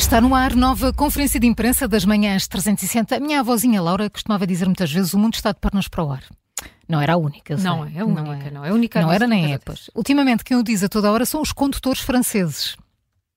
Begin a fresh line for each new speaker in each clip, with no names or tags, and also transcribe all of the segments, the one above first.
está no ar nova conferência de imprensa das manhãs 360. A minha avózinha Laura costumava dizer muitas vezes o mundo está de pernas para o ar. Não era a única,
Não é a única, não é, não é a única.
Não era nem é, pois. Ultimamente quem o diz a toda hora são os condutores franceses.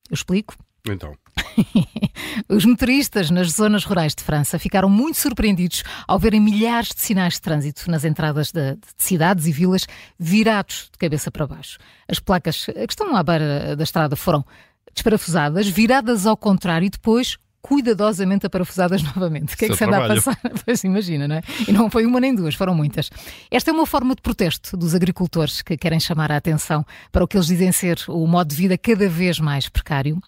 Eu explico?
Então.
Os motoristas nas zonas rurais de França ficaram muito surpreendidos ao verem milhares de sinais de trânsito nas entradas de, de cidades e vilas virados de cabeça para baixo. As placas que estão à beira da estrada foram desparafusadas, viradas ao contrário e depois cuidadosamente aparafusadas novamente. O que é que se anda a passar? Pois imagina, não é? E não foi uma nem duas, foram muitas. Esta é uma forma de protesto dos agricultores que querem chamar a atenção para o que eles dizem ser o modo de vida cada vez mais precário.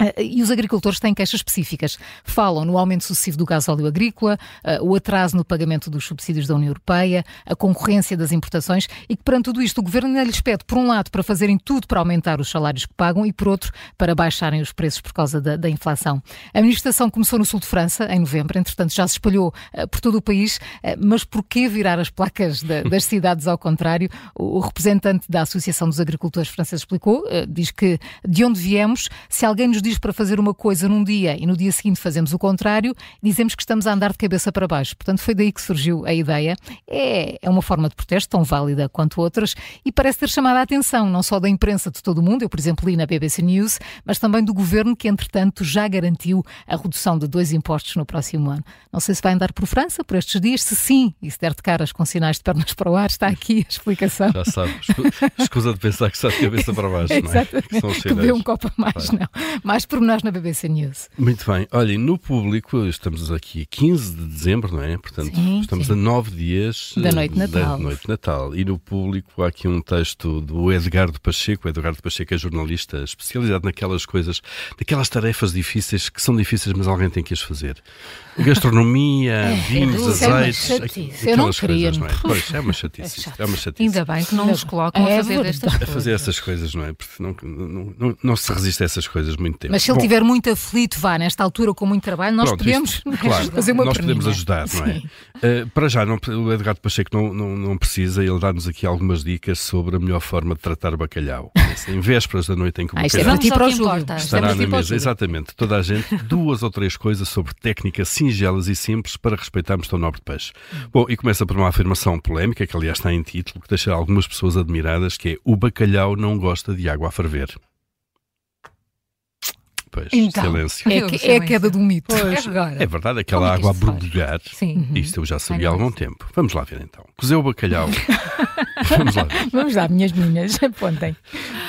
Ah, e os agricultores têm queixas específicas. Falam no aumento sucessivo do gás óleo agrícola, ah, o atraso no pagamento dos subsídios da União Europeia, a concorrência das importações e que, perante tudo isto, o governo ainda lhes pede, por um lado, para fazerem tudo para aumentar os salários que pagam e, por outro, para baixarem os preços por causa da, da inflação. A manifestação começou no sul de França, em novembro, entretanto já se espalhou uh, por todo o país, mas por que virar as placas da, das cidades ao contrário? O, representante da Associação dos Agricultores Franceses explicou, diz que de onde viemos, se alguém nos diz diz para fazer uma coisa num dia e no dia seguinte fazemos o contrário, dizemos que estamos a andar de cabeça para baixo. Portanto, foi daí que surgiu a ideia. É, é uma forma de protesto tão válida quanto outras e parece ter chamado a atenção não só da imprensa de todo o mundo, eu, por exemplo, li na BBC News, mas também do governo que, entretanto, já garantiu a redução de dois impostos no próximo ano. Não sei se vai andar por França por estes dias, se sim, e se der de caras com sinais de pernas para o ar, está aqui a explicação.
Já sabe, escusa de pensar que está de cabeça para baixo, não é?
Exatamente, que, que um copo a mais, não. Mais mais pormenores na BBC News.
Muito bem. Olhem, no público, estamos aqui 15 de dezembro, não é? Portanto, sim, estamos sim. a nove dias
da noite de Natal.
Da noite de Natal. E no público há aqui um texto do Edgardo Pacheco. O Edgardo Pacheco é jornalista especializado naquelas coisas, naquelas tarefas difíceis que são difíceis, mas alguém tem que as fazer. Gastronomia, é, vinhos,
é
azeites.
É Eu não queria.
Coisas, não é? Pois, é uma chatice. É, é, uma chatice.
Ainda bem que não nos colocam a é fazer estas
coisas. A fazer essas coisas, não é? Porque não, não, não, não se resiste a essas coisas muito tempo.
Mas se ele Bom, tiver muito aflito, vá, nesta altura, com muito trabalho, nós
pronto,
podemos
isto, claro,
fazer uma
Nós podemos ajudar, não é? Uh, para já, não, o Edgardo Pacheco não, não, não precisa, ele dá-nos aqui algumas dicas sobre a melhor forma de tratar bacalhau. em vésperas da noite em que o
ah,
bacalhau
é para o
estará na mesa. Exatamente, toda a gente, duas ou três coisas sobre técnicas singelas e simples para respeitarmos tão nobre peixe. Bom, e começa por uma afirmação polémica, que aliás está em título, que deixa algumas pessoas admiradas, que é o bacalhau não gosta de água a ferver. Pois, então, silêncio.
É, que, é a queda do mito. Pois,
é verdade, aquela é água a borbulhar. Sim. Isto eu já sabia há algum tempo. Vamos lá ver então. Cozeu o bacalhau.
Vamos lá ver. Vamos lá, minhas meninas, apontem.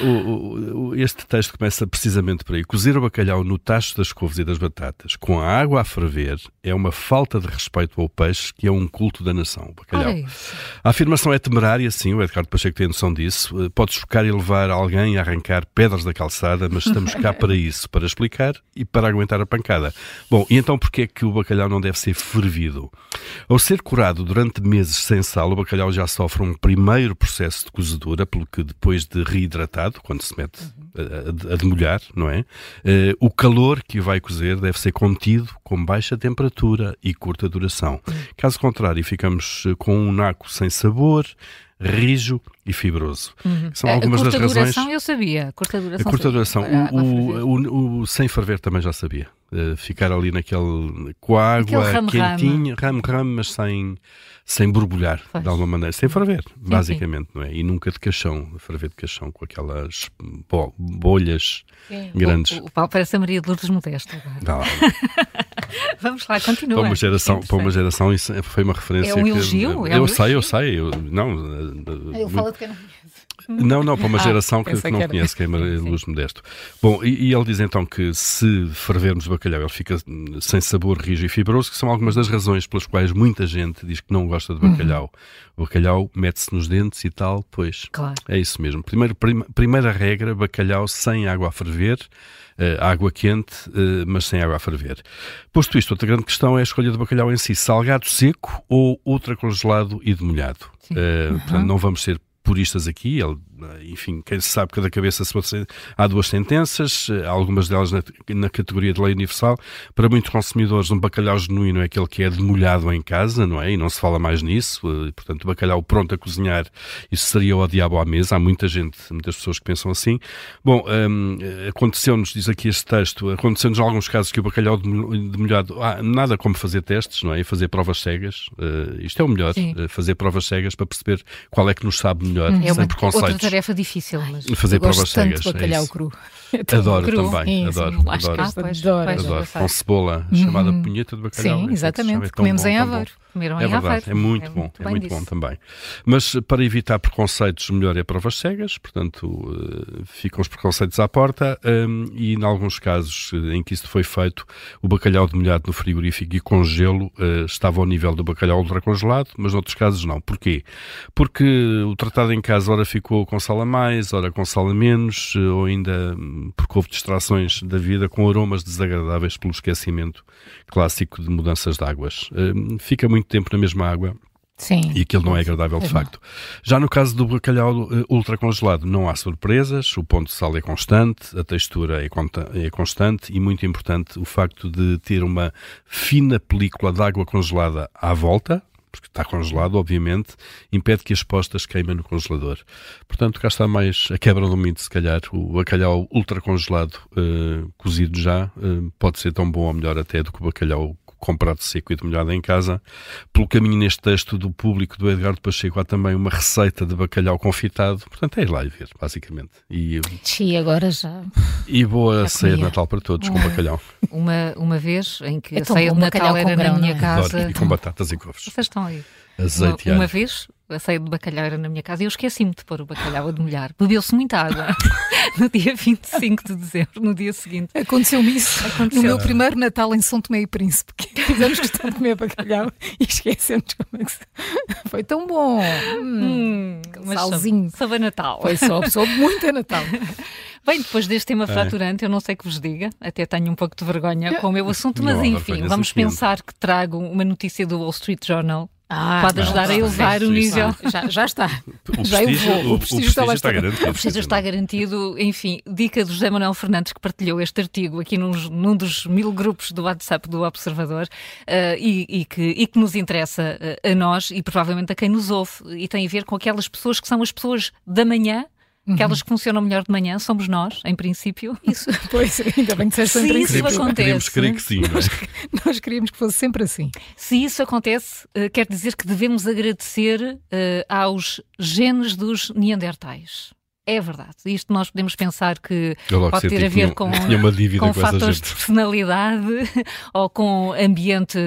O, o, este texto começa precisamente por aí. Cozer o bacalhau no tacho das couves e das batatas com a água a ferver é uma falta de respeito ao peixe que é um culto da nação, o bacalhau. A afirmação é temerária, sim, o Edgardo Pacheco tem noção disso. Eh, pode chocar e levar alguém a arrancar pedras da calçada, mas estamos cá para isso, para explicar e para aguentar a pancada. Bom, e então porquê é que o bacalhau não deve ser fervido? Ao ser curado durante meses sem sal, o bacalhau já sofre um primeiro processo de cozedura, pelo que depois de reidratado, quando se mete a, demolhar, não é? Uh, o calor que vai cozer deve ser contido com baixa temperatura e curta duração. Caso contrário, ficamos com um naco sem sabor, rijo e fibroso.
Uhum. São algumas a curta das razões. Duração eu sabia. Curta duração.
A curta duração. O, o, o, o, sem ferver também já sabia. Uh, ficar ali naquele. com a água quentinha, ramo-ramo, mas sem sem borbulhar, pois. de alguma maneira, sem ferver, sim, basicamente, sim. não é? E nunca de caixão, ferver de caixão, com aquelas bolhas sim. grandes.
O, o Paulo parece a Maria de Lourdes Modesto agora. Vamos lá, continua.
Para uma geração, para uma geração isso foi uma referência. É
um elogio?
Que, é um eu elogio? sei, eu sei. Eu, não,
eu falo de quem não
não, não, para uma ah, geração que, que, não que conhece quem é Luz Modesto. Bom, e, e, ele diz então que se fervermos bacalhau ele fica sem sabor, rijo e fibroso, que são algumas das razões pelas quais muita gente diz que não gosta de bacalhau. Uhum. O bacalhau mete-se nos dentes e tal, pois claro. é isso mesmo. Primeiro, prim, primeira regra, bacalhau sem água a ferver, uh, água quente, uh, mas sem água a ferver. Posto isto, outra grande questão é a escolha do bacalhau em si, salgado seco ou ultracongelado e demolhado. Uh, uhum. Portanto, não vamos ser puristas aqui, ele enfim, quem sabe que da cabeça se pode há duas sentenças, algumas delas na, na, categoria de lei universal. Para muitos consumidores, um bacalhau genuíno é aquele que é demolhado em casa, não é? E não se fala mais nisso. E, portanto, o bacalhau pronto a cozinhar, isso seria o diabo à mesa. Há muita gente, muitas pessoas que pensam assim. Bom, um, aconteceu-nos, diz aqui este texto, aconteceu-nos em alguns casos que o bacalhau demolhado, ah, nada como fazer testes, não é? E fazer provas cegas. Uh, isto é o melhor, uh, fazer provas cegas para perceber qual é que nos sabe melhor,
é
sem preconceitos.
Tarefa difícil, mas...
Fazer provas cegas.
Tanto bacalhau é cru.
adoro cru. também, sim, adoro.
Sim,
adoro,
adoro,
adoro. adoro. Com cebola, uhum. chamada punheta de bacalhau.
Sim, exatamente. É Comemos em Aveiro.
Comeram
é verdade,
Aveiro.
é muito é bom, muito é muito bom também. Mas para evitar preconceitos, melhor é provas cegas, portanto, uh, ficam os preconceitos à porta um, e, em alguns casos eh, em que isso foi feito, o bacalhau demolhado no frigorífico e com gelo uh, estava ao nível do bacalhau ultracongelado, mas noutros casos não. Porquê? Porque o tratado em casa, ora ficou com sal a mais, ora com sal a menos, ou ainda hum, porque houve distrações da vida com aromas desagradáveis pelo esquecimento clássico de mudanças de águas. Uh, fica muito tempo na mesma água.
Sim.
E aquilo não é agradável de facto. Já no caso do bacalhau uh, ultracongelado, não há surpresas, o ponto de sal é constante, a textura é, é constante e, muito importante, o facto de ter uma fina película de água congelada à volta, porque está congelado, obviamente, impede que as postas queimem no congelador. Portanto, cá está mais a quebra do mito, se calhar. O bacalhau ultracongelado, uh, cozido já, uh, pode ser tão bom ou melhor até do que o bacalhau comprado seco e demolhado em casa. Pelo caminho neste texto do público do Edgardo Pacheco há também uma receita de bacalhau confitado. Portanto, é ir lá e ver, basicamente. E,
Sim, agora já.
E boa ceia de Natal para todos com bacalhau.
Uma, uma vez em que é a ceia de Natal era na minha é? casa.
E com batatas e couves.
Vocês estão aí.
Azeite
uma, uma vez a ceia de bacalhau era na minha casa e eu esqueci-me de pôr o bacalhau a demolhar. Bebeu-se muita água no dia 25 de dezembro, no dia seguinte.
Aconteceu-me isso Aconteceu. no meu primeiro Natal em São Tomé e Príncipe, que fizemos questão de comer bacalhau e esquecemos como é que foi tão bom. Hum, hum salzinho.
Soube Natal.
Foi só, soube muito a Natal.
Bem, depois deste tema é. fraturante, eu não sei que vos diga, até tenho um pouco de vergonha com o meu assunto, mas não, enfim, vamos pensar que trago uma notícia do Wall Street Journal ah, pode ajudar não, a elevar o nível.
Já, já está.
O já prestígio, o, o, prestígio, está, está garantido.
O prestígio está garantido. Enfim, dica do José Manuel Fernandes que partilhou este artigo aqui num, num dos mil grupos do WhatsApp do Observador uh, e, e, que, e que nos interessa uh, a nós e provavelmente a quem nos ouve e tem a ver com aquelas pessoas que são as pessoas da manhã. Aquelas que funcionam melhor de manhã somos nós, em princípio.
Isso, pois, ainda bem que disseste
Se isso acontece.
Queríamos crer que sim. É?
Nós, nós, queríamos que fosse sempre assim.
Se isso acontece, uh, quer dizer que devemos agradecer uh, aos genes dos Neandertais. É verdade. Isto nós podemos pensar que pode ter a ver com, com, com fatores de personalidade ou com ambiente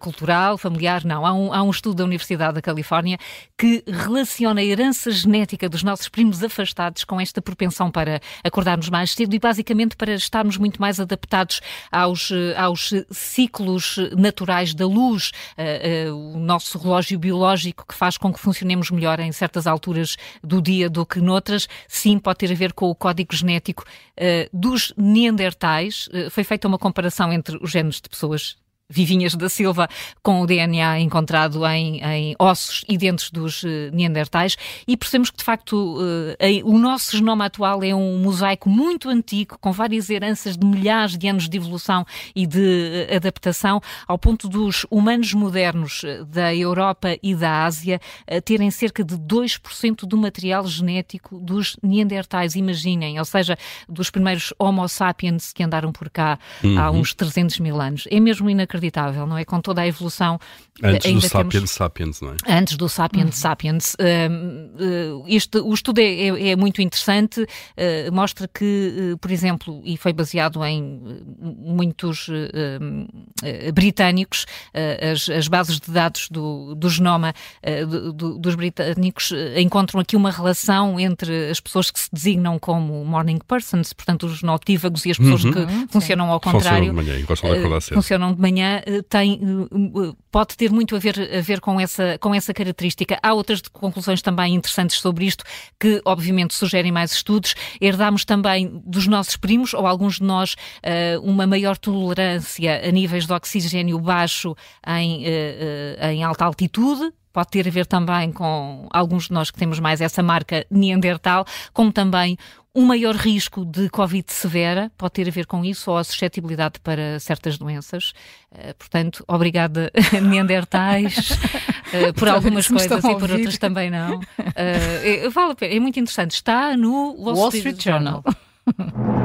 cultural, familiar. Não. Há um, há um estudo da Universidade da Califórnia que relaciona a herança genética dos nossos primos afastados com esta propensão para acordarmos mais cedo e basicamente para estarmos muito mais adaptados aos, aos ciclos naturais da luz, uh, uh, o nosso relógio biológico que faz com que funcionemos melhor em certas alturas do dia do que noutras sim pode ter a ver com o código genético uh, dos Neandertais. Uh, foi feita uma comparação entre os géneros de pessoas Vivinhas da Silva com o DNA encontrado em, em ossos e dentes dos uh, Neandertais e percebemos que, de facto, uh, o nosso genoma atual é um mosaico muito antigo, com várias heranças de milhares de anos de evolução e de uh, adaptação, ao ponto dos humanos modernos da Europa e da Ásia terem cerca de 2% do material genético dos Neandertais, imaginem, ou seja, dos primeiros Homo sapiens que andaram por cá uhum. há uns 300 mil anos. É mesmo inacreditável inacreditável, não é? Com toda a evolução.
Antes do Sapiens temos... Sapiens, não é?
Antes do Sapiens uhum. Sapiens. Uh, uh, este, o estudo é, é, é muito interessante, uh, mostra que, por exemplo, e foi baseado em muitos britânicos, as, as, bases de dados do, do genoma do, do, dos britânicos encontram aqui uma relação entre as pessoas que se designam como morning persons, portanto, os notívagos e as pessoas uhum. que uhum. funcionam ao contrário.
Funcionam de manhã, gostam de acordar cedo.
Funcionam de manhã eh, tem, eh, pode ter muito a ver, a ver com, essa, com essa característica. Há outras conclusões também interessantes sobre isto, que obviamente sugerem mais estudos. Herdamos também dos nossos primos, ou alguns de nós, eh, uma maior tolerância a níveis de oxigênio baixo em, em alta altitude, pode ter a ver também com alguns de nós que temos mais essa marca Neandertal, como também um maior risco de Covid severa, pode ter a ver com isso, ou a suscetibilidade para certas doenças. Uh, portanto, obrigada, Neandertais, uh, por algumas coisas e por outras também não. Uh, vale a pena, é muito interessante. Está no Wall, Wall Street, Street Journal. Journal.